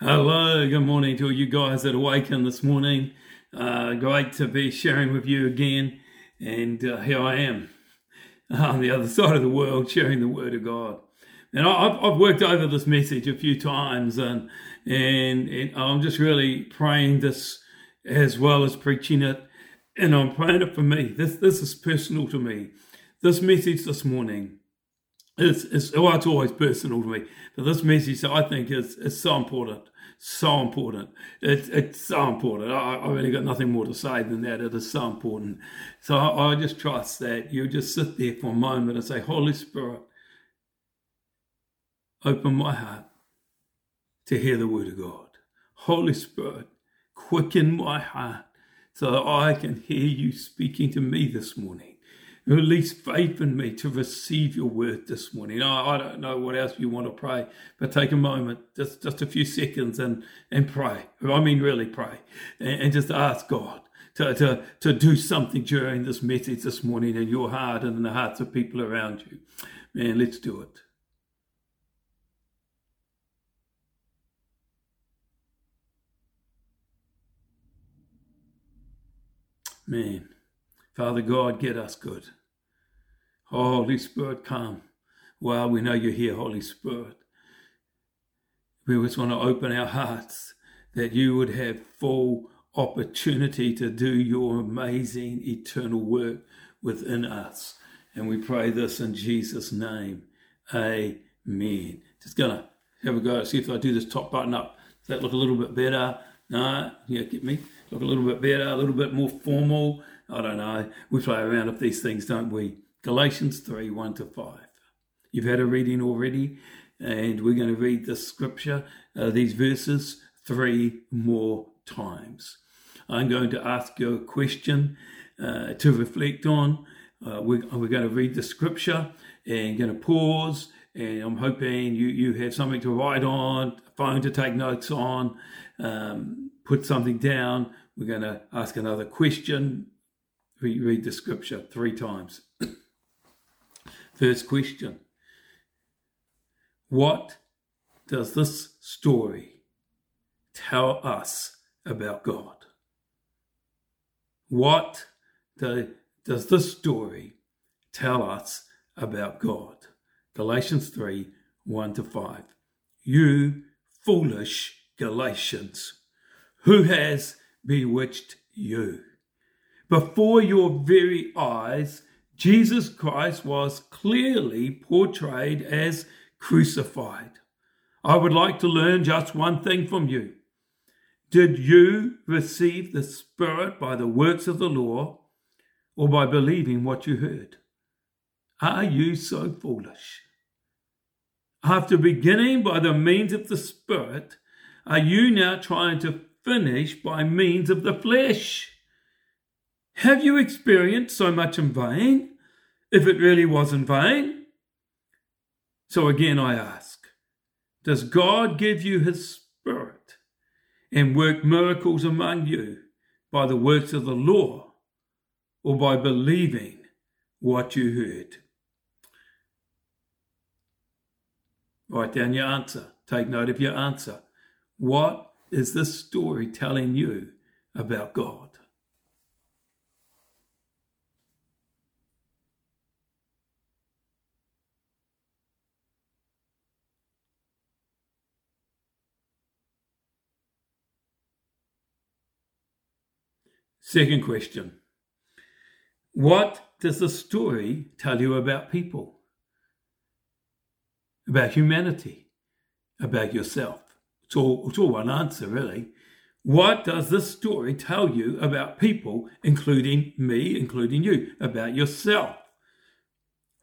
Hello, good morning to all you guys that awaken this morning. Uh, great to be sharing with you again. And uh, here I am on the other side of the world sharing the Word of God. And I've, I've worked over this message a few times, and, and, and I'm just really praying this as well as preaching it. And I'm praying it for me. This, this is personal to me. This message this morning it's, it's, well, it's always personal to me, but this message I think is, is so important so important. It's, it's so important. I, I really got nothing more to say than that. It is so important. So I, I just trust that you just sit there for a moment and say, Holy Spirit, open my heart to hear the word of God. Holy Spirit, quicken my heart so that I can hear you speaking to me this morning. Release faith in me to receive your word this morning. I, I don't know what else you want to pray, but take a moment, just, just a few seconds and, and pray. I mean, really pray. And, and just ask God to, to, to do something during this message this morning in your heart and in the hearts of people around you. Man, let's do it. Man. Father God, get us good. Holy Spirit, come. Well, we know you're here, Holy Spirit. We just want to open our hearts that you would have full opportunity to do your amazing eternal work within us. And we pray this in Jesus' name. Amen. Just gonna have a go. See if I do this top button up. Does that look a little bit better? No, yeah, get me. Look a little bit better, a little bit more formal. I don't know. We play around with these things, don't we? Galatians 3 1 to 5. You've had a reading already, and we're going to read the scripture, uh, these verses, three more times. I'm going to ask you a question uh, to reflect on. Uh, we're, we're, going to read the scripture and going to pause. And I'm hoping you, you have something to write on, a phone to take notes on, um, put something down. We're going to ask another question we read the scripture three times. First question What does this story tell us about God? What does this story tell us about God? Galatians 3 1 to 5. You foolish Galatians, who has bewitched you? Before your very eyes, Jesus Christ was clearly portrayed as crucified. I would like to learn just one thing from you. Did you receive the Spirit by the works of the law or by believing what you heard? Are you so foolish? After beginning by the means of the Spirit, are you now trying to finish by means of the flesh? Have you experienced so much in vain, if it really was in vain? So again, I ask Does God give you His Spirit and work miracles among you by the works of the law or by believing what you heard? Write down your answer. Take note of your answer. What is this story telling you about God? Second question What does the story tell you about people? About humanity? About yourself? It's all, it's all one answer, really. What does this story tell you about people, including me, including you, about yourself?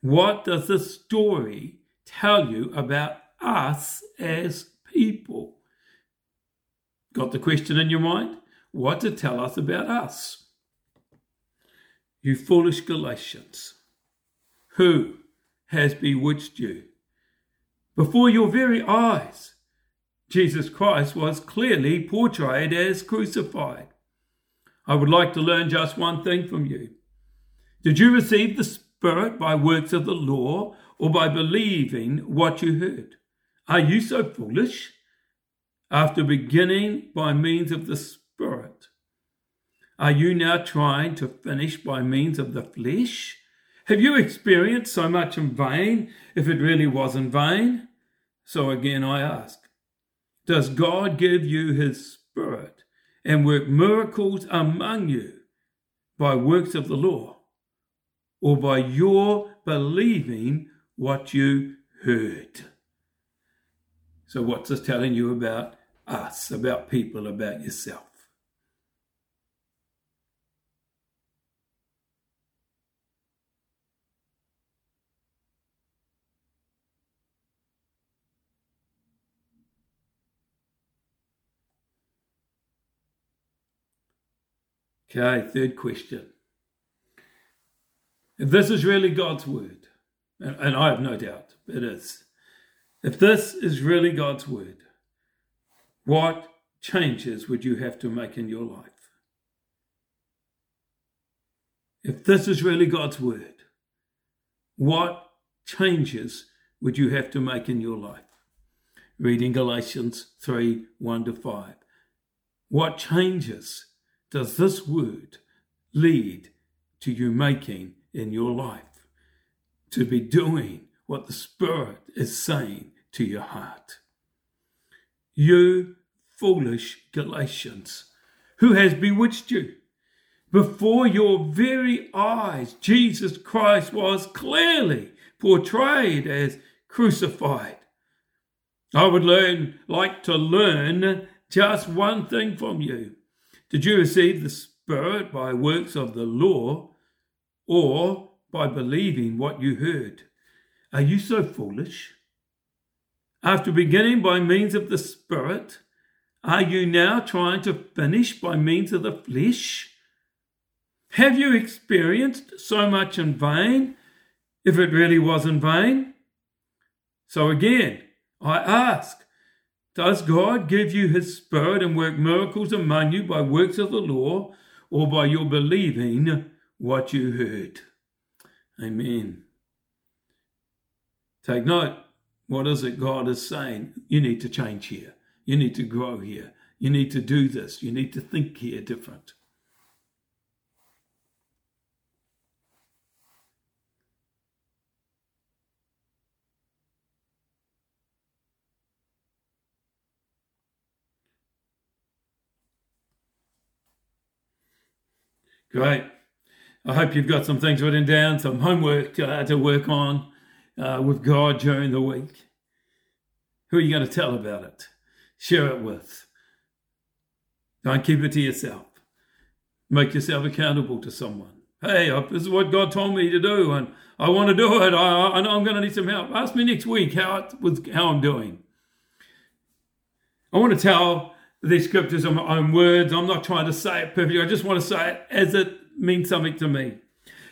What does this story tell you about us as people? Got the question in your mind? What to tell us about us. You foolish Galatians, who has bewitched you? Before your very eyes, Jesus Christ was clearly portrayed as crucified. I would like to learn just one thing from you. Did you receive the Spirit by works of the law or by believing what you heard? Are you so foolish? after beginning by means of the Spirit? Are you now trying to finish by means of the flesh? Have you experienced so much in vain if it really was in vain? So again, I ask Does God give you His Spirit and work miracles among you by works of the law or by your believing what you heard? So, what's this telling you about us, about people, about yourself? Okay, third question. If this is really God's word, and I have no doubt it is, if this is really God's word, what changes would you have to make in your life? If this is really God's word, what changes would you have to make in your life? Reading Galatians 3 1 to 5. What changes does this word lead to you making in your life? To be doing what the Spirit is saying to your heart. You foolish Galatians, who has bewitched you? Before your very eyes, Jesus Christ was clearly portrayed as crucified. I would learn, like to learn just one thing from you. Did you receive the Spirit by works of the law or by believing what you heard? Are you so foolish? After beginning by means of the Spirit, are you now trying to finish by means of the flesh? Have you experienced so much in vain, if it really was in vain? So again, I ask, does God give you his spirit and work miracles among you by works of the law or by your believing what you heard? Amen. Take note. What is it God is saying? You need to change here. You need to grow here. You need to do this. You need to think here different. Great. I hope you've got some things written down, some homework uh, to work on uh, with God during the week. Who are you going to tell about it? Share it with. Don't keep it to yourself. Make yourself accountable to someone. Hey, this is what God told me to do, and I want to do it. I, I know I'm going to need some help. Ask me next week how it, with how I'm doing. I want to tell these scriptures are my own words. I'm not trying to say it perfectly. I just want to say it as it means something to me.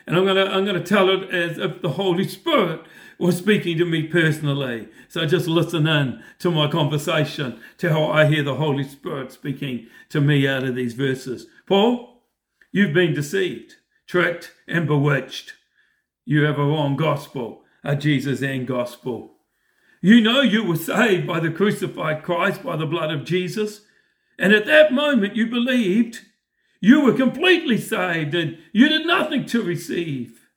And I'm gonna I'm gonna tell it as if the Holy Spirit was speaking to me personally. So just listen in to my conversation, to how I hear the Holy Spirit speaking to me out of these verses. Paul, you've been deceived, tricked, and bewitched. You have a wrong gospel, a Jesus and gospel. You know you were saved by the crucified Christ, by the blood of Jesus. And at that moment, you believed you were completely saved and you did nothing to receive.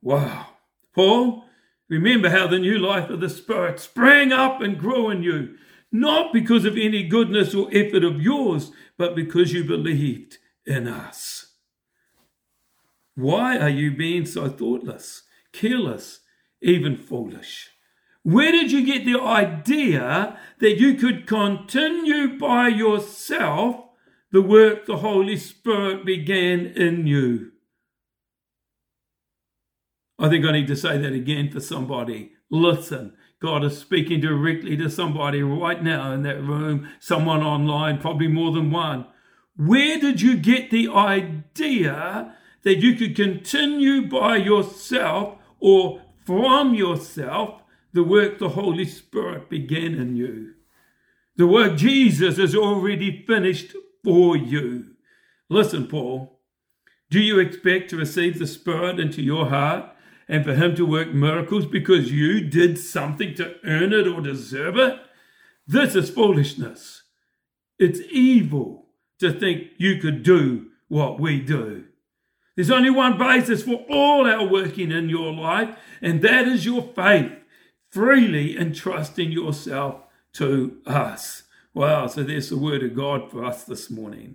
Wow. Paul, remember how the new life of the Spirit sprang up and grew in you, not because of any goodness or effort of yours, but because you believed in us. Why are you being so thoughtless, careless, even foolish? Where did you get the idea that you could continue by yourself the work the Holy Spirit began in you? I think I need to say that again for somebody. Listen, God is speaking directly to somebody right now in that room, someone online, probably more than one. Where did you get the idea that you could continue by yourself or from yourself the work the Holy Spirit began in you. The work Jesus has already finished for you. Listen, Paul, do you expect to receive the Spirit into your heart and for Him to work miracles because you did something to earn it or deserve it? This is foolishness. It's evil to think you could do what we do. There's only one basis for all our working in your life, and that is your faith, freely entrusting yourself to us. Wow, so there's the word of God for us this morning.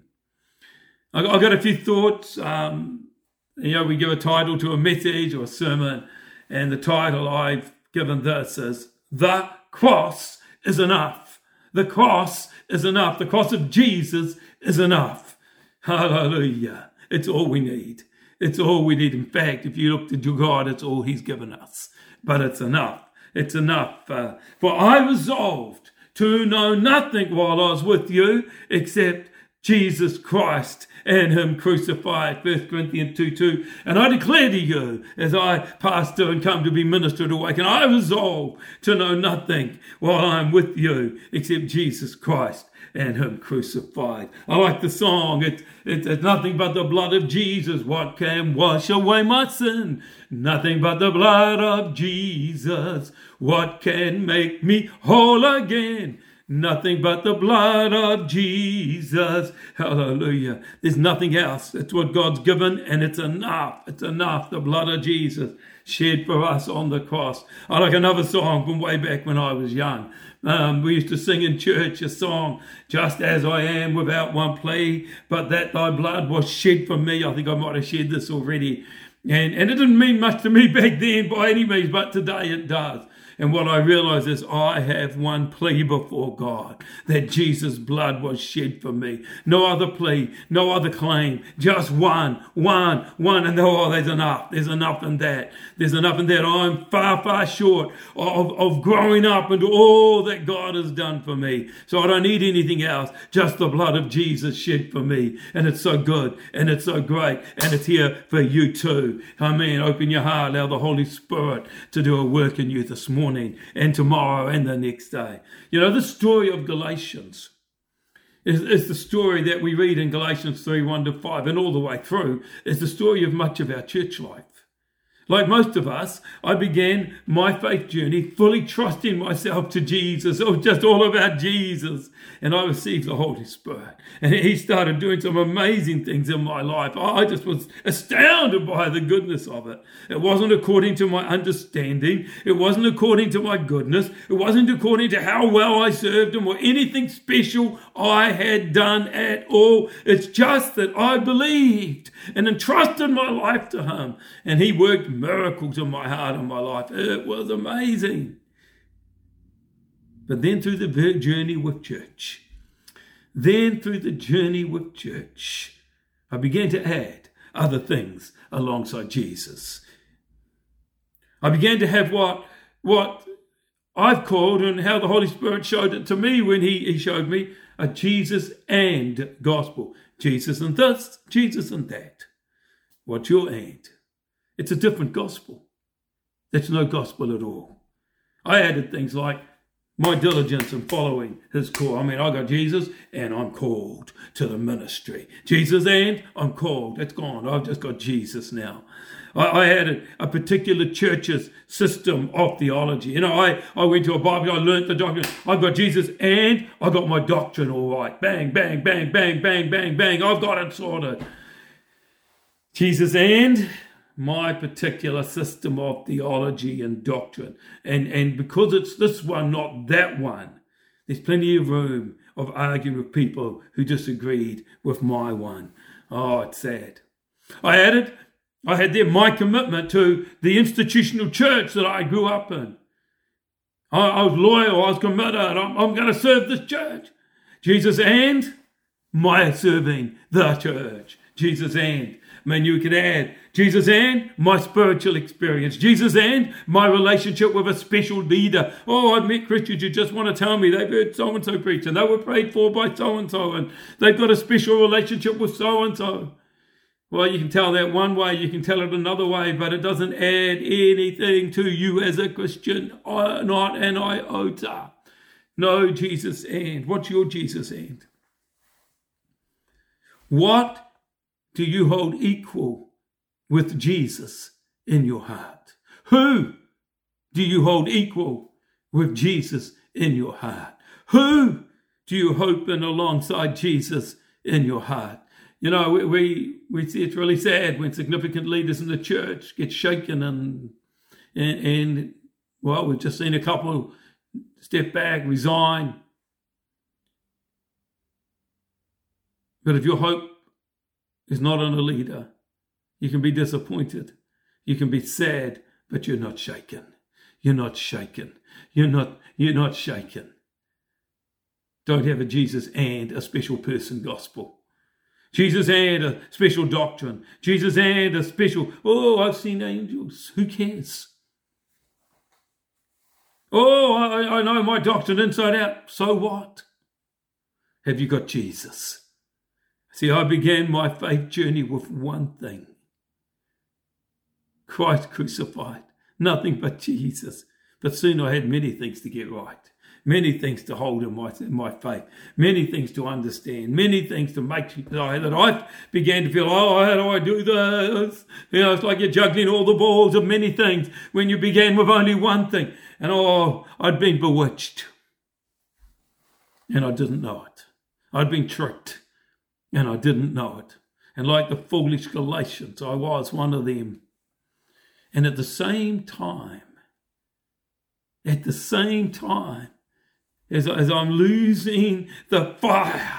I've got a few thoughts. Um, you know, we give a title to a message or a sermon, and the title I've given this is The Cross is Enough. The cross is enough. The cross of Jesus is enough. Hallelujah. It's all we need. It's all we need. In fact, if you look to God, it's all He's given us. But it's enough. It's enough. Uh, for I resolved to know nothing while I was with you except Jesus Christ and him crucified. 1 Corinthians 2 2. And I declare to you, as I pastor and come to be minister to awaken, I resolve to know nothing while I am with you except Jesus Christ and him crucified. I like the song. It, it, it's nothing but the blood of Jesus. What can wash away my sin? Nothing but the blood of Jesus. What can make me whole again? Nothing but the blood of Jesus. Hallelujah. There's nothing else. It's what God's given, and it's enough. It's enough. The blood of Jesus shed for us on the cross. I like another song from way back when I was young. Um, we used to sing in church a song, Just as I am without one plea, but that thy blood was shed for me. I think I might have shared this already. And, and it didn't mean much to me back then by any means, but today it does. And what I realize is I have one plea before God that Jesus' blood was shed for me. No other plea, no other claim, just one, one, one. And oh, there's enough. There's enough in that. There's enough in that. I'm far, far short of, of growing up into all that God has done for me. So I don't need anything else, just the blood of Jesus shed for me. And it's so good and it's so great and it's here for you too. Amen. Open your heart, allow the Holy Spirit to do a work in you this morning morning and tomorrow and the next day. You know, the story of Galatians is, is the story that we read in Galatians 3 1 to 5 and all the way through, is the story of much of our church life. Like most of us, I began my faith journey fully trusting myself to Jesus. It was just all about Jesus. And I received the Holy Spirit. And He started doing some amazing things in my life. I just was astounded by the goodness of it. It wasn't according to my understanding, it wasn't according to my goodness, it wasn't according to how well I served Him or anything special I had done at all. It's just that I believed and entrusted my life to Him. And He worked miracles in my heart and my life. It was amazing. But then through the journey with church, then through the journey with church, I began to add other things alongside Jesus. I began to have what, what I've called and how the Holy Spirit showed it to me when He, he showed me a Jesus and gospel. Jesus and this, Jesus and that. What's your and? It's a different gospel. That's no gospel at all. I added things like my diligence in following his call. I mean, I got Jesus and I'm called to the ministry. Jesus and I'm called. It's gone. I've just got Jesus now. I, I had a, a, particular church's system of theology. You know, I, I went to a Bible, I learned the doctrine. I've got Jesus and I got my doctrine all right. Bang, bang, bang, bang, bang, bang, bang. I've got it sorted. Jesus and my particular system of theology and doctrine. And, and because it's this one, not that one, there's plenty of room of arguing with people who disagreed with my one. Oh, it's sad. I added, I had there my commitment to the institutional church that I grew up in. I, I was loyal, I was committed, I'm, I'm going to serve this church. Jesus and my serving the church. Jesus and Man, you could add Jesus and my spiritual experience, Jesus and my relationship with a special leader. Oh, I've met Christians who just want to tell me they've heard so and so preach and they were prayed for by so and so and they've got a special relationship with so and so. Well, you can tell that one way, you can tell it another way, but it doesn't add anything to you as a Christian, uh, not an iota. No, Jesus and. What's your Jesus and? What do you hold equal with Jesus in your heart? Who do you hold equal with Jesus in your heart? Who do you hope in alongside Jesus in your heart? You know, we, we, we see it's really sad when significant leaders in the church get shaken and, and, and well, we've just seen a couple step back, resign. But if your hope is not on a leader, you can be disappointed. You can be sad, but you're not shaken. You're not shaken. You're not, you're not shaken. Don't have a Jesus and a special person gospel. Jesus and a special doctrine. Jesus and a special, oh, I've seen angels. Who cares? Oh, I, I know my doctrine inside out. So what? Have you got Jesus? See, I began my faith journey with one thing Christ crucified, nothing but Jesus. But soon I had many things to get right, many things to hold in my, in my faith, many things to understand, many things to make I, that I began to feel, oh, how do I do this? You know, it's like you're juggling all the balls of many things when you began with only one thing. And oh, I'd been bewitched. And I didn't know it. I'd been tricked. And I didn't know it. And like the foolish Galatians, I was one of them. And at the same time, at the same time, as, as I'm losing the fire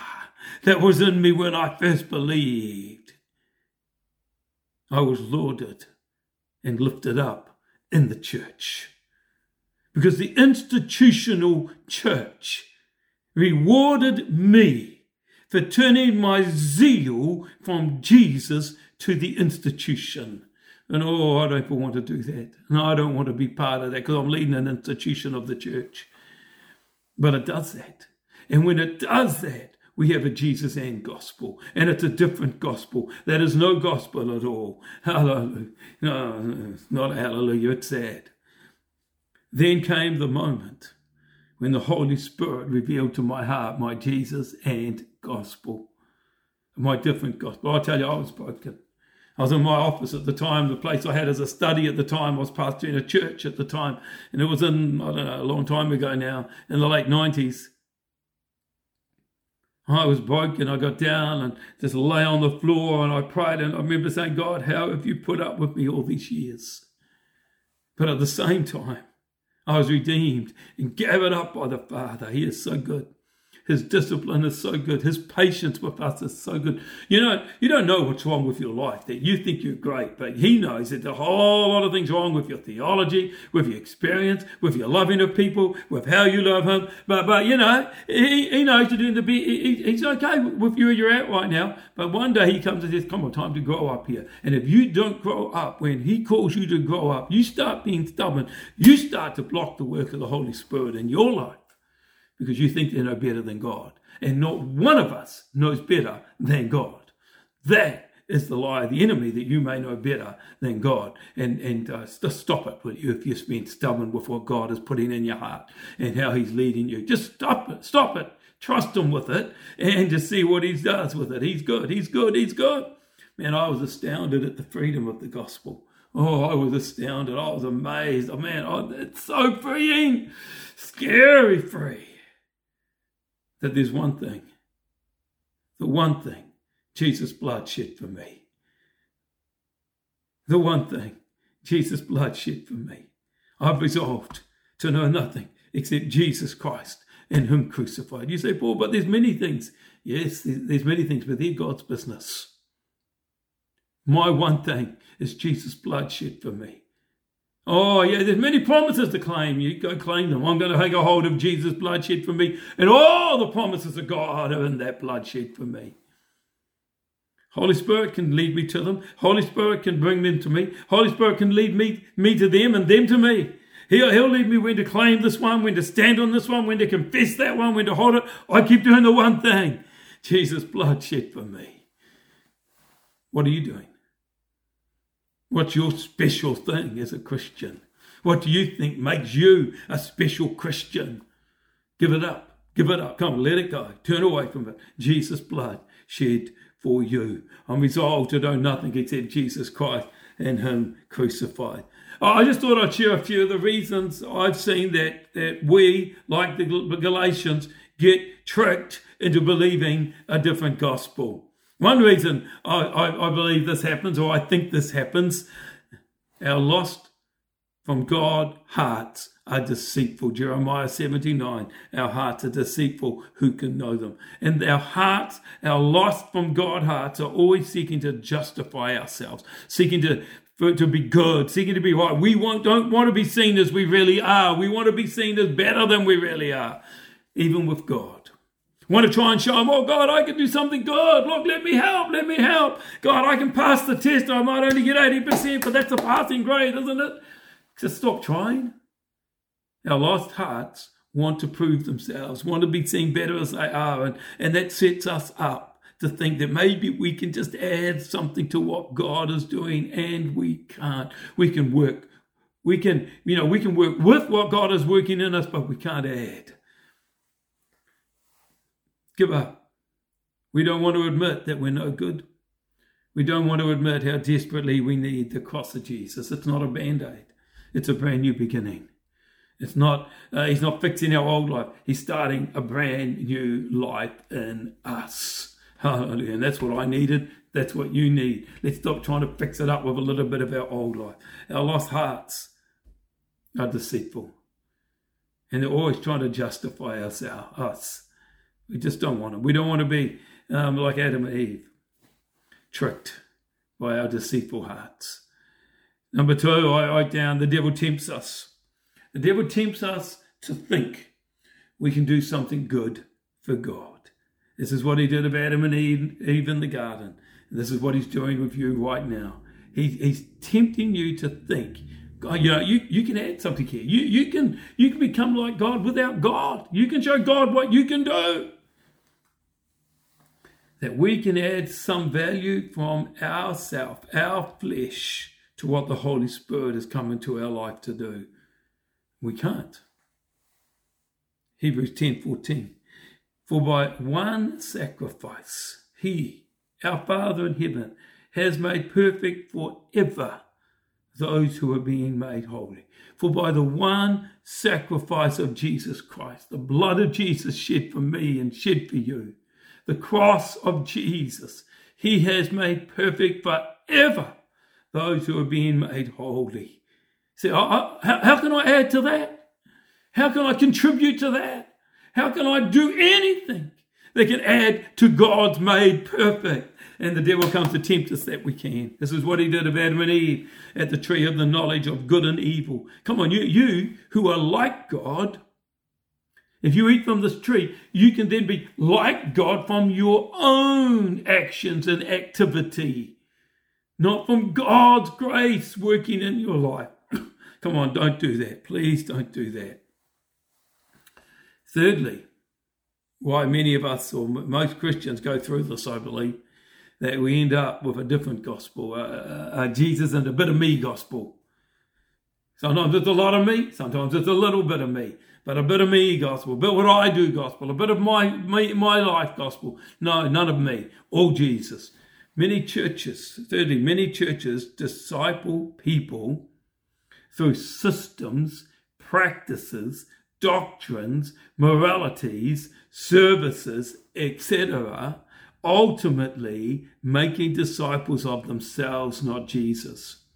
that was in me when I first believed, I was lauded and lifted up in the church. Because the institutional church rewarded me for turning my zeal from Jesus to the institution. And oh, I don't want to do that. No, I don't want to be part of that because I'm leading an institution of the church. But it does that. And when it does that, we have a Jesus and gospel. And it's a different gospel. That is no gospel at all. Hallelujah. No, not hallelujah. It's sad. Then came the moment when the Holy Spirit revealed to my heart my Jesus and gospel, my different gospel. I tell you, I was broken. I was in my office at the time, the place I had as a study at the time. I was pastoring a church at the time, and it was in, I don't know, a long time ago now, in the late 90s. I was broken. I got down and just lay on the floor and I prayed. And I remember saying, God, how have you put up with me all these years? But at the same time, I was redeemed and gathered up by the Father. He is so good. His discipline is so good. His patience with us is so good. You know, you don't know what's wrong with your life, that you think you're great, but He knows that there's a whole lot of things wrong with your theology, with your experience, with your loving of people, with how you love Him. But, but you know, He, he knows you're doing the be. He, he's okay with you where you're at right now. But one day He comes and says, Come on, time to grow up here. And if you don't grow up when He calls you to grow up, you start being stubborn, you start to block the work of the Holy Spirit in your life because you think they know better than God. And not one of us knows better than God. That is the lie of the enemy that you may know better than God. And and uh, just stop it with you if you've been stubborn with what God is putting in your heart and how He's leading you. Just stop it. Stop it. Trust Him with it and just see what He does with it. He's good. He's good. He's good. Man, I was astounded at the freedom of the gospel. Oh, I was astounded. I was amazed. Oh, man, oh, it's so freeing. Scary free that there's one thing, the one thing, Jesus' blood shed for me. The one thing, Jesus' blood shed for me. I've resolved to know nothing except Jesus Christ and Him crucified. You say, Paul, but there's many things. Yes, there's many things, but they're God's business. My one thing is Jesus' blood shed for me. Oh, yeah, there's many promises to claim. You go claim them. I'm going to take a hold of Jesus' bloodshed for me. And all the promises of God are in that bloodshed for me. Holy Spirit can lead me to them. Holy Spirit can bring them to me. Holy Spirit can lead me, me to them and them to me. He'll, he'll lead me when to claim this one, when to stand on this one, when to confess that one, when to hold it. I keep doing the one thing. Jesus' blood shed for me. What are you doing? What's your special thing as a Christian? What do you think makes you a special Christian? Give it up. Give it up. Come let it go. Turn away from it. Jesus' blood shed for you. I'm resolved to know nothing except Jesus Christ and Him crucified. I just thought I'd share a few of the reasons I've seen that, that we, like the Galatians, get tricked into believing a different gospel. One reason I, I, I believe this happens, or I think this happens, our lost from God hearts are deceitful. Jeremiah 79. Our hearts are deceitful. Who can know them? And our hearts, our lost from God hearts, are always seeking to justify ourselves, seeking to for, to be good, seeking to be right. We want, don't want to be seen as we really are. We want to be seen as better than we really are, even with God. Want to try and show him, oh God, I can do something good. Look, let me help, let me help. God, I can pass the test. I might only get 80%, but that's a passing grade, isn't it? Just stop trying. Our lost hearts want to prove themselves, want to be seen better as they are, and, and that sets us up to think that maybe we can just add something to what God is doing, and we can't. We can work, we can, you know, we can work with what God is working in us, but we can't add. Give up. We don't want to admit that we're no good. We don't want to admit how desperately we need the cross of Jesus. It's not a band aid, it's a brand new beginning. It's not, uh, he's not fixing our old life. He's starting a brand new life in us. Hallelujah. And that's what I needed. That's what you need. Let's stop trying to fix it up with a little bit of our old life. Our lost hearts are deceitful. And they're always trying to justify us. our, us. We just don't want to. We don't want to be um, like Adam and Eve, tricked by our deceitful hearts. Number two, I write down the devil tempts us. The devil tempts us to think we can do something good for God. This is what he did of Adam and Eve, Eve in the garden. And this is what he's doing with you right now. He, he's tempting you to think, you know, you, you can add something here. You, you, can, you can become like God without God. You can show God what you can do. That we can add some value from ourself, our flesh, to what the Holy Spirit has come into our life to do. We can't. Hebrews 10 14. For by one sacrifice, he, our Father in heaven, has made perfect forever those who are being made holy. For by the one sacrifice of Jesus Christ, the blood of Jesus shed for me and shed for you, the cross of Jesus, he has made perfect forever those who are being made holy. See, how, how can I add to that? How can I contribute to that? How can I do anything that can add to God's made perfect? And the devil comes to tempt us that we can. This is what he did of Adam and Eve at the tree of the knowledge of good and evil. Come on, you, you who are like God, if you eat from this tree, you can then be like God from your own actions and activity, not from God's grace working in your life. Come on, don't do that. Please don't do that. Thirdly, why many of us or most Christians go through this, I believe, that we end up with a different gospel, a, Jesus and a bit of me gospel. Sometimes it's a lot of me, sometimes it's a little bit of me, but a bit of me gospel, a bit what I do gospel, a bit of my, my, my life gospel. No, none of me, all Jesus. Many churches, thirdly, many churches disciple people through systems, practices, doctrines, moralities, services, etc., ultimately making disciples of themselves, not Jesus.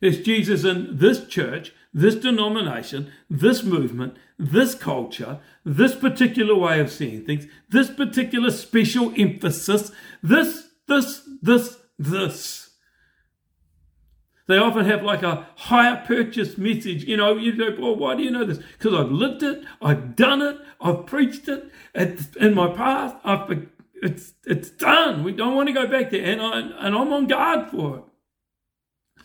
It's Jesus in this church, this denomination, this movement, this culture, this particular way of seeing things, this particular special emphasis, this, this, this, this. They often have like a hire purchase message. You know, you go, well, why do you know this? Because I've lived it, I've done it, I've preached it it's in my past. I've, it's it's done. We don't want to go back there, and I and I'm on guard for it.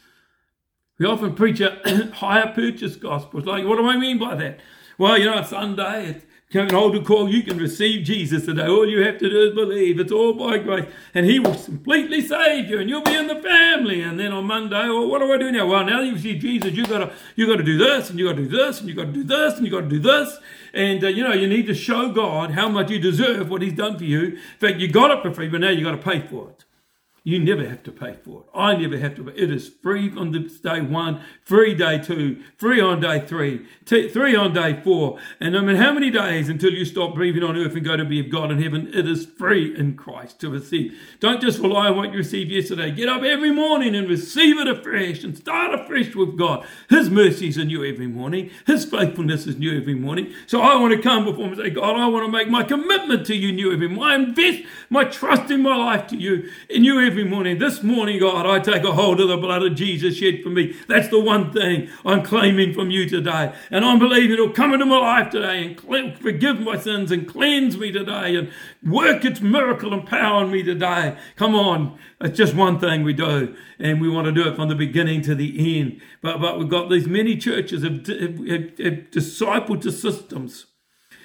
We often preach a hire purchase gospel. It's like, what do I mean by that? Well, you know, Sunday. It's Come an altar call, you can receive Jesus today. All you have to do is believe. It's all by grace. And He will completely save you and you'll be in the family. And then on Monday, well, what do I do now? Well, now you see Jesus, you gotta you gotta do this and you gotta do this and you gotta do this and you gotta do this. And uh, you know, you need to show God how much you deserve what He's done for you. In fact, you got it for free, but now you gotta pay for it. You never have to pay for it. I never have to. Pay. It is free on the day one, free day two, free on day three, t- three on day four. And I mean, how many days until you stop breathing on earth and go to be of God in heaven? It is free in Christ to receive. Don't just rely on what you received yesterday. Get up every morning and receive it afresh and start afresh with God. His mercies are new every morning. His faithfulness is new every morning. So I want to come before him and say, God, I want to make my commitment to you new every morning. I invest my trust in my life to you, in you every morning. This morning, God, I take a hold of the blood of Jesus shed for me. That's the one thing I'm claiming from you today. And I'm believing it'll come into my life today and forgive my sins and cleanse me today and work its miracle and power in me today. Come on. It's just one thing we do. And we want to do it from the beginning to the end. But, but we've got these many churches have, have, have, have discipled to systems.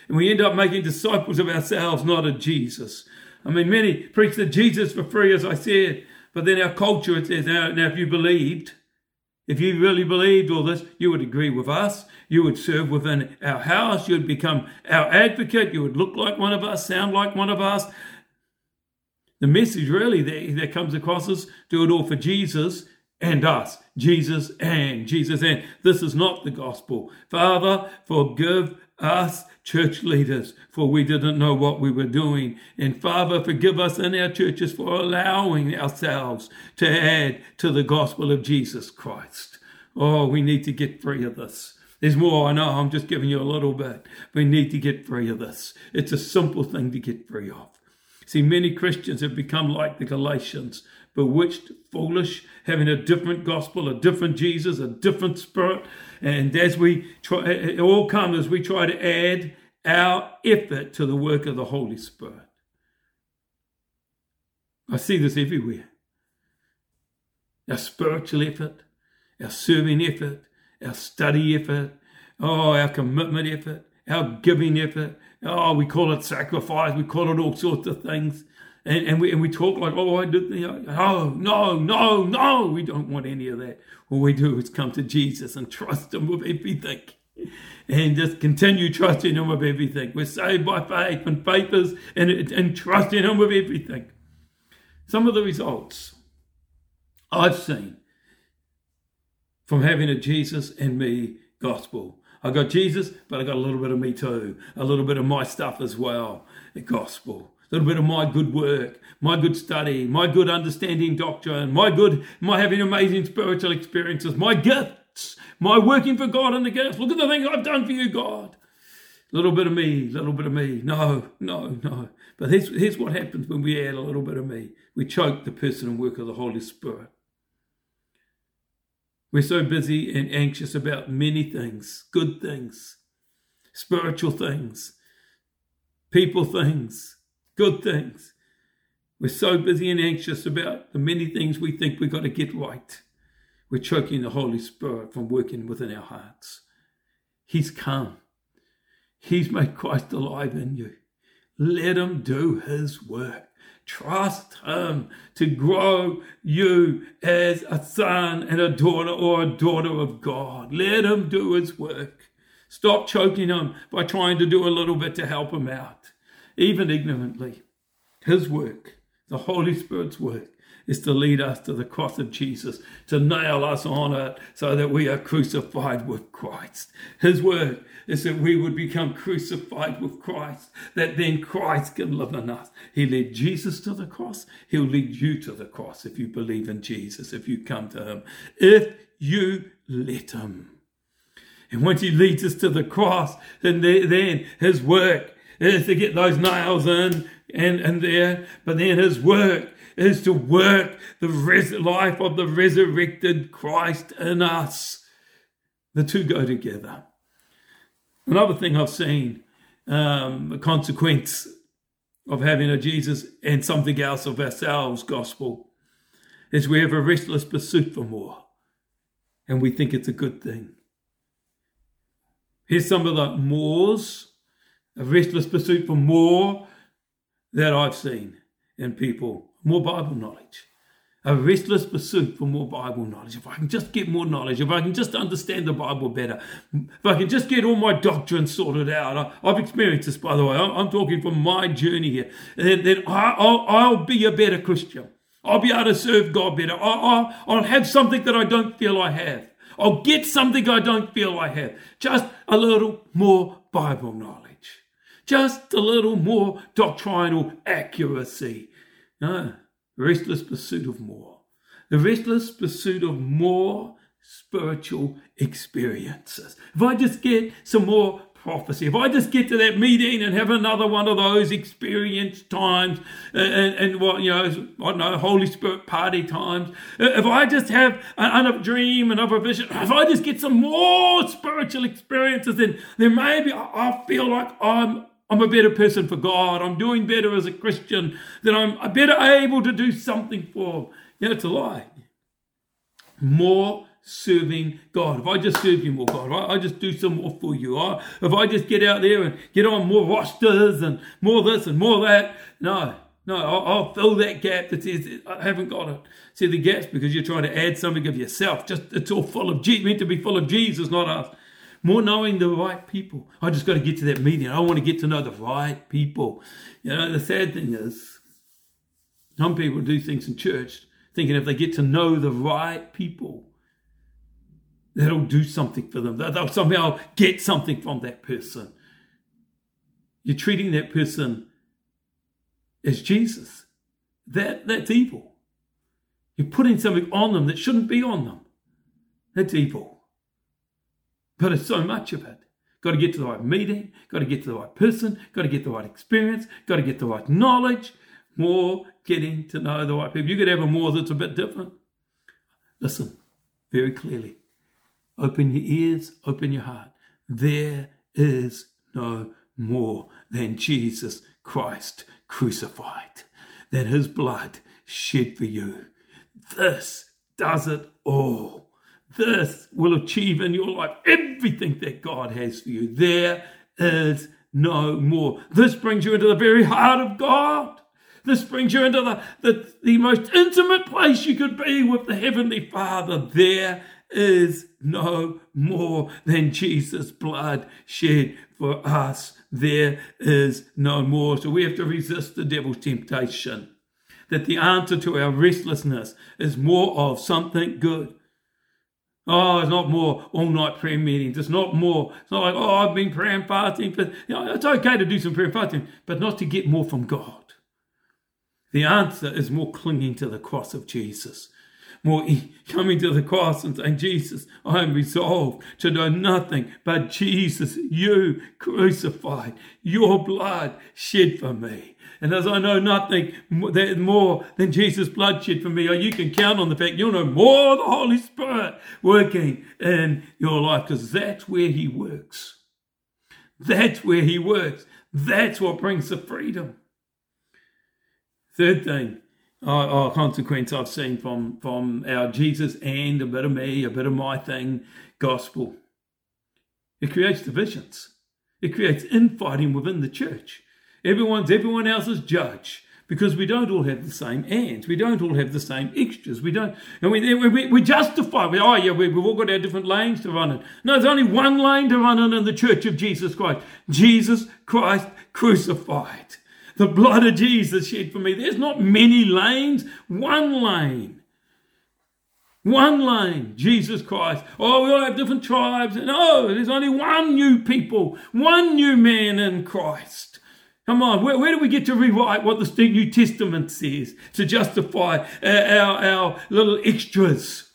And we end up making disciples of ourselves, not of Jesus. I mean, many preach that Jesus for free, as I said, but then our culture it says, now, now if you believed, if you really believed all this, you would agree with us. You would serve within our house. You'd become our advocate. You would look like one of us, sound like one of us. The message really that, that comes across is do it all for Jesus and us. Jesus and Jesus and. This is not the gospel. Father, forgive us church leaders, for we didn't know what we were doing. And Father, forgive us in our churches for allowing ourselves to add to the gospel of Jesus Christ. Oh, we need to get free of this. There's more, I know, I'm just giving you a little bit. We need to get free of this. It's a simple thing to get free of. See, many Christians have become like the Galatians, bewitched, foolish, having a different gospel, a different Jesus, a different spirit. And as we try, it all comes as we try to add our effort to the work of the Holy Spirit. I see this everywhere. Our spiritual effort, our serving effort, our study effort, oh, our commitment effort, our giving effort. Oh, we call it sacrifice, we call it all sorts of things. And, and, we, and we talk like, oh, I did, you know, oh, no, no, no. We don't want any of that. All we do is come to Jesus and trust Him with everything and just continue trusting Him with everything. We're saved by faith, and faith is and, and trusting Him with everything. Some of the results I've seen from having a Jesus and me gospel. I got Jesus, but I got a little bit of me too, a little bit of my stuff as well, the gospel. A little bit of my good work, my good study, my good understanding doctrine, my good, my having amazing spiritual experiences, my gifts, my working for God in the gifts. Look at the things I've done for you, God. A little bit of me, a little bit of me. No, no, no. But here's, here's what happens when we add a little bit of me. We choke the person and work of the Holy Spirit. We're so busy and anxious about many things, good things, spiritual things, people things, good things. We're so busy and anxious about the many things we think we've got to get right. We're choking the Holy Spirit from working within our hearts. He's come. He's made Christ alive in you. Let him do his work. Trust him to grow you as a son and a daughter or a daughter of God. Let him do his work. Stop choking him by trying to do a little bit to help him out, even ignorantly. His work, the Holy Spirit's work, is to lead us to the cross of Jesus, to nail us on it so that we are crucified with Christ. His work is that we would become crucified with Christ, that then Christ can live in us. He led Jesus to the cross. He'll lead you to the cross if you believe in Jesus, if you come to Him, if you let Him. And once He leads us to the cross, then, then His work is to get those nails in and, and there, but then His work is to work the res- life of the resurrected Christ in us. The two go together. Another thing I've seen, um, a consequence of having a Jesus and something else of ourselves gospel, is we have a restless pursuit for more, and we think it's a good thing. Here's some of the mores, a restless pursuit for more that I've seen in people more Bible knowledge. A restless pursuit for more Bible knowledge. If I can just get more knowledge, if I can just understand the Bible better, if I can just get all my doctrine sorted out. I, have experienced this, by the way. I'm, I'm, talking from my journey here. Then, then I, will I'll be a better Christian. I'll be able to serve God better. I'll, I'll, have something that I don't feel I have. I'll get something I don't feel I have. Just a little more Bible knowledge. Just a little more doctrinal accuracy. No, restless pursuit of more. The restless pursuit of more spiritual experiences. If I just get some more prophecy, if I just get to that meeting and have another one of those experience times and, and, and what, you know, I don't know, Holy Spirit party times, if I just have another dream, another vision, if I just get some more spiritual experiences, then, then maybe I feel like I'm I'm a better person for God. I'm doing better as a Christian. That I'm better able to do something for. You know, it's a lie. More serving God. If I just serve you more, God, I, I just do some more for you. If I just get out there and get on more rosters and more this and more that, no, no, I'll, I'll fill that gap that says I haven't got it. See, the gap's because you're trying to add something of yourself. Just it's all full of Jesus, meant to be full of Jesus, not us. More knowing the right people. I just got to get to that meeting. I want to get to know the right people. You know, the sad thing is, some people do things in church thinking if they get to know the right people, that'll do something for them. They'll somehow get something from that person. You're treating that person as Jesus. That, that's evil. You're putting something on them that shouldn't be on them. That's evil. But it's so much of it. Got to get to the right meeting, got to get to the right person, got to get the right experience, got to get the right knowledge, more getting to know the right people. You could have a more that's a bit different. Listen very clearly. Open your ears, open your heart. There is no more than Jesus Christ crucified, than his blood shed for you. This does it all. This will achieve in your life everything that God has for you. There is no more. This brings you into the very heart of God. This brings you into the, the, the most intimate place you could be with the Heavenly Father. There is no more than Jesus' blood shed for us. There is no more. So we have to resist the devil's temptation. That the answer to our restlessness is more of something good. Oh, it's not more all night prayer meetings. It's not more. It's not like, oh, I've been praying fasting. But you know, it's okay to do some prayer fasting, but not to get more from God. The answer is more clinging to the cross of Jesus coming to the cross and saying, Jesus, I am resolved to know nothing but Jesus, you crucified, your blood shed for me. And as I know nothing more than Jesus' blood shed for me, oh, you can count on the fact you'll know more the Holy Spirit working in your life because that's where He works. That's where He works. That's what brings the freedom. Third thing, or, consequence I've seen from from our Jesus and a bit of me, a bit of my thing gospel. It creates divisions. It creates infighting within the church. Everyone's everyone else's judge because we don't all have the same ends. We don't all have the same extras. We don't, and we, we, we justify, we, oh yeah, we, have all got our different lanes to run in. No, there's only one lane to run in in the church of Jesus Christ. Jesus Christ crucified. The blood of Jesus shed for me. There's not many lanes, one lane. One lane, Jesus Christ. Oh, we all have different tribes. No, oh, there's only one new people, one new man in Christ. Come on, where, where do we get to rewrite what the New Testament says to justify our, our, our little extras?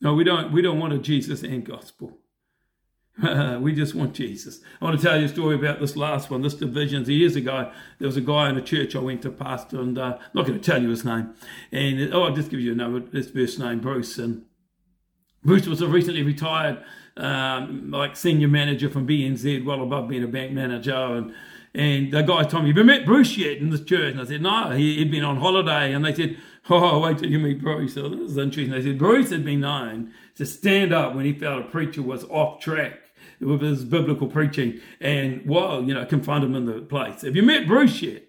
No, we don't. We don't want a Jesus and gospel. we just want Jesus. I want to tell you a story about this last one, this divisions. Years ago, there was a guy in a church I went to pastor, and uh, I'm not going to tell you his name. And oh, I'll just give you another his first name, Bruce. And Bruce was a recently retired, um, like senior manager from BNZ, well above being a bank manager. And and the guy told me, "Have you met Bruce yet in this church?" And I said, "No, he, had been on holiday." And they said, "Oh, wait till you meet Bruce." So this is interesting. They said Bruce had been known to stand up when he felt a preacher was off track with his biblical preaching and, well, you know, confront him in the place. Have you met Bruce yet?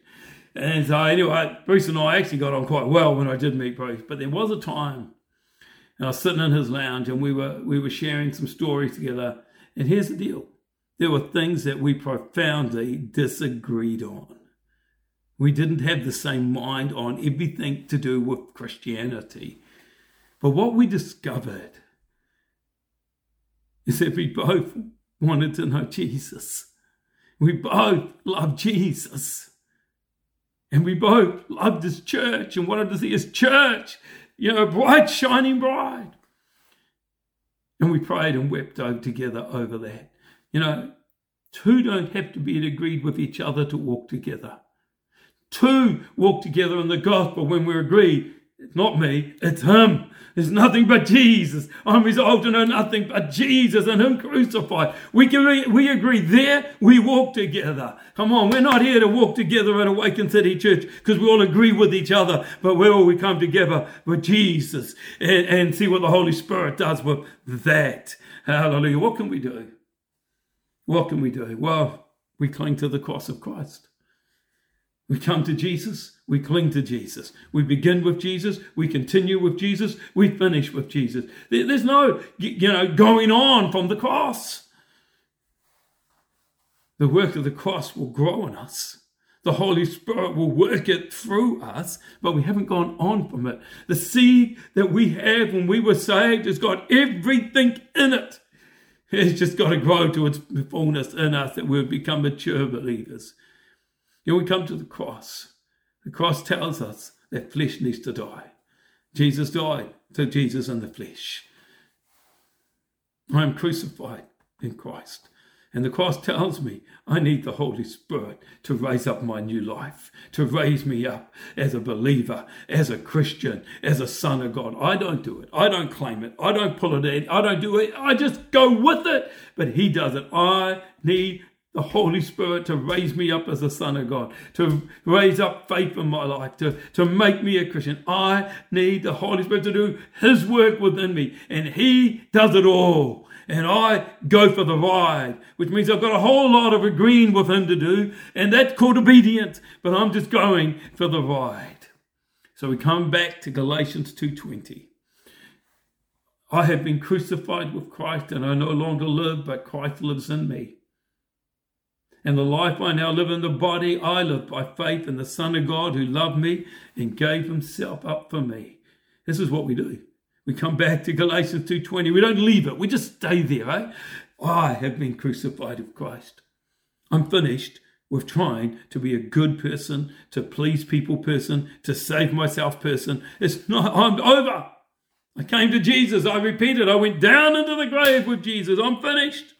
And so, anyway, Bruce and I actually got on quite well when I did meet Bruce. But there was a time, and I was sitting in his lounge and we were, we were sharing some stories together. And here's the deal there were things that we profoundly disagreed on. We didn't have the same mind on everything to do with Christianity. But what we discovered is that we both wanted to know Jesus. We both loved Jesus. And we both loved his church and wanted to see his church, you know, bright, shining bright. And we prayed and wept over, together over that. You know, two don't have to be agreed with each other to walk together. Two walk together in the gospel when we agree it's not me, it's him. There's nothing but Jesus. I'm resolved to know nothing but Jesus and Him crucified. We, can, we agree there, we walk together. Come on, we're not here to walk together at Awaken City Church because we all agree with each other, but where will we come together with Jesus and, and see what the Holy Spirit does with that? Hallelujah. What can we do? What can we do? Well, we cling to the cross of Christ. We come to Jesus, we cling to Jesus. We begin with Jesus, we continue with Jesus, we finish with Jesus. There's no, you know, going on from the cross. The work of the cross will grow in us. The Holy Spirit will work it through us, but we haven't gone on from it. The seed that we have when we were saved has got everything in it. It's just got to grow to its fullness in us that we'll become mature believers. Here we come to the cross. The cross tells us that flesh needs to die. Jesus died, so Jesus in the flesh. I am crucified in Christ. And the cross tells me I need the Holy Spirit to raise up my new life, to raise me up as a believer, as a Christian, as a son of God. I don't do it. I don't claim it. I don't pull it in. I don't do it. I just go with it. But He does it. I need the Holy Spirit to raise me up as a son of God, to raise up faith in my life, to, to make me a Christian. I need the Holy Spirit to do His work within me, and He does it all. And I go for the ride, which means I've got a whole lot of agreeing with Him to do, and that's called obedience, but I'm just going for the ride. So we come back to Galatians 2.20. I have been crucified with Christ, and I no longer live, but Christ lives in me. And the life I now live in the body, I live by faith in the Son of God who loved me and gave himself up for me. This is what we do. We come back to Galatians 2.20. We don't leave it. We just stay there, right? I have been crucified with Christ. I'm finished with trying to be a good person, to please people person, to save myself person. It's not, I'm over. I came to Jesus. I repeated. I went down into the grave with Jesus. I'm finished.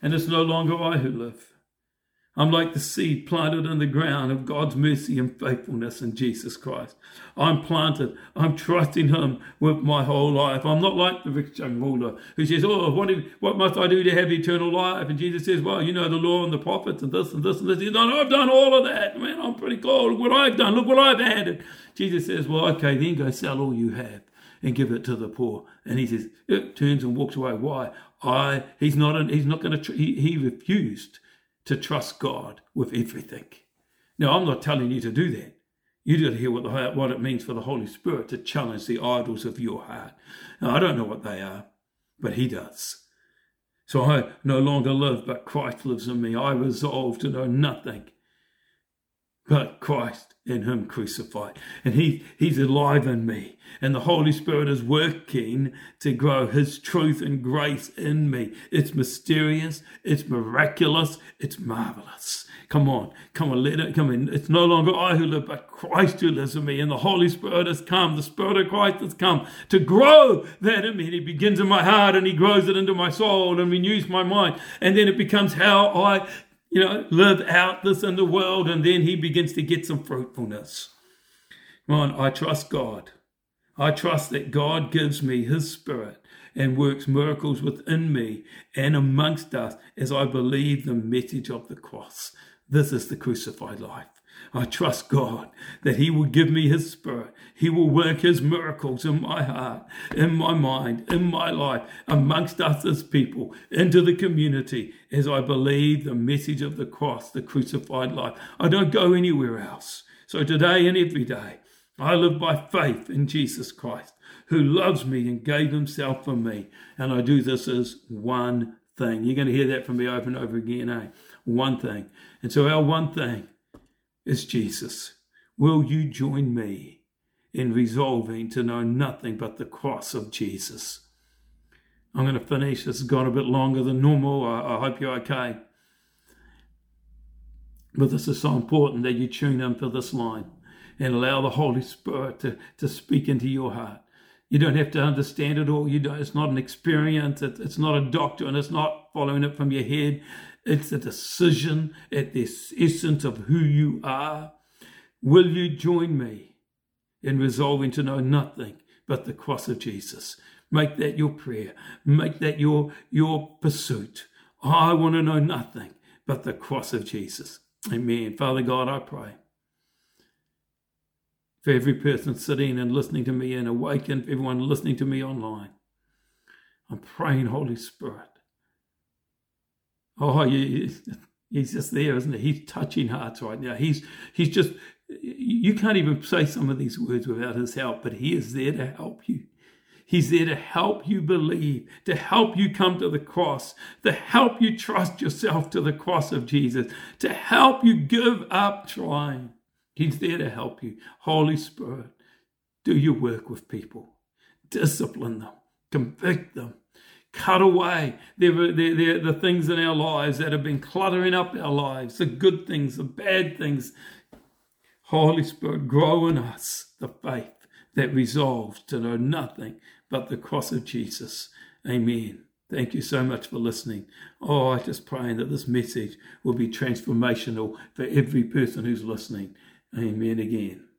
And it's no longer I who live I'm like the seed planted in the ground of God's mercy and faithfulness in Jesus Christ. I'm planted. I'm trusting Him with my whole life. I'm not like the rich young ruler who says, Oh, what, what must I do to have eternal life? And Jesus says, Well, you know the law and the prophets and this and this and this. He says, No, I've done all of that. Man, I'm pretty cool. Look what I've done. Look what I've added. Jesus says, Well, okay, then go sell all you have and give it to the poor. And he says, it turns and walks away. Why? I, he's not, he's not going to, he, he refused to trust God with everything. Now, I'm not telling you to do that. You got to hear what, the, what it means for the Holy Spirit to challenge the idols of your heart. Now, I don't know what they are, but He does. So I no longer live, but Christ lives in me. I resolve to know nothing but Christ in Him crucified. And he, He's alive in me. And the Holy Spirit is working to grow His truth and grace in me. It's mysterious, it's miraculous, it's marvelous. Come on, come on, let it come in. It's no longer I who live, but Christ who lives in me. And the Holy Spirit has come. The Spirit of Christ has come to grow that in me. And He begins in my heart and He grows it into my soul and renews my mind. And then it becomes how I you know, live out this in the world, and then he begins to get some fruitfulness. Come on, I trust God. I trust that God gives me his spirit and works miracles within me and amongst us as I believe the message of the cross. This is the crucified life. I trust God that He will give me His Spirit. He will work His miracles in my heart, in my mind, in my life, amongst us as people, into the community, as I believe the message of the cross, the crucified life. I don't go anywhere else. So today and every day, I live by faith in Jesus Christ, who loves me and gave Himself for me. And I do this as one thing. You're going to hear that from me over and over again, eh? One thing. And so, our one thing is Jesus. Will you join me in resolving to know nothing but the cross of Jesus? I'm going to finish. This has gone a bit longer than normal. I, I hope you're okay. But this is so important that you tune in for this line and allow the Holy Spirit to, to speak into your heart. You don't have to understand it all. You don't, it's not an experience. It, it's not a doctrine. It's not following it from your head. It's a decision at the essence of who you are. Will you join me in resolving to know nothing but the cross of Jesus? Make that your prayer. Make that your, your pursuit. I want to know nothing but the cross of Jesus. Amen. Father God, I pray for every person sitting and listening to me and awaken, everyone listening to me online. I'm praying, Holy Spirit. Oh, he's just there, isn't he? He's touching hearts right now. He's he's just you can't even say some of these words without his help, but he is there to help you. He's there to help you believe, to help you come to the cross, to help you trust yourself to the cross of Jesus, to help you give up trying. He's there to help you. Holy Spirit, do your work with people, discipline them, convict them, cut away the, the, the, the things in our lives that have been cluttering up our lives, the good things, the bad things. Holy Spirit, grow in us the faith that resolves to know nothing but the cross of Jesus. Amen. Thank you so much for listening. Oh, I just praying that this message will be transformational for every person who's listening. Amen again.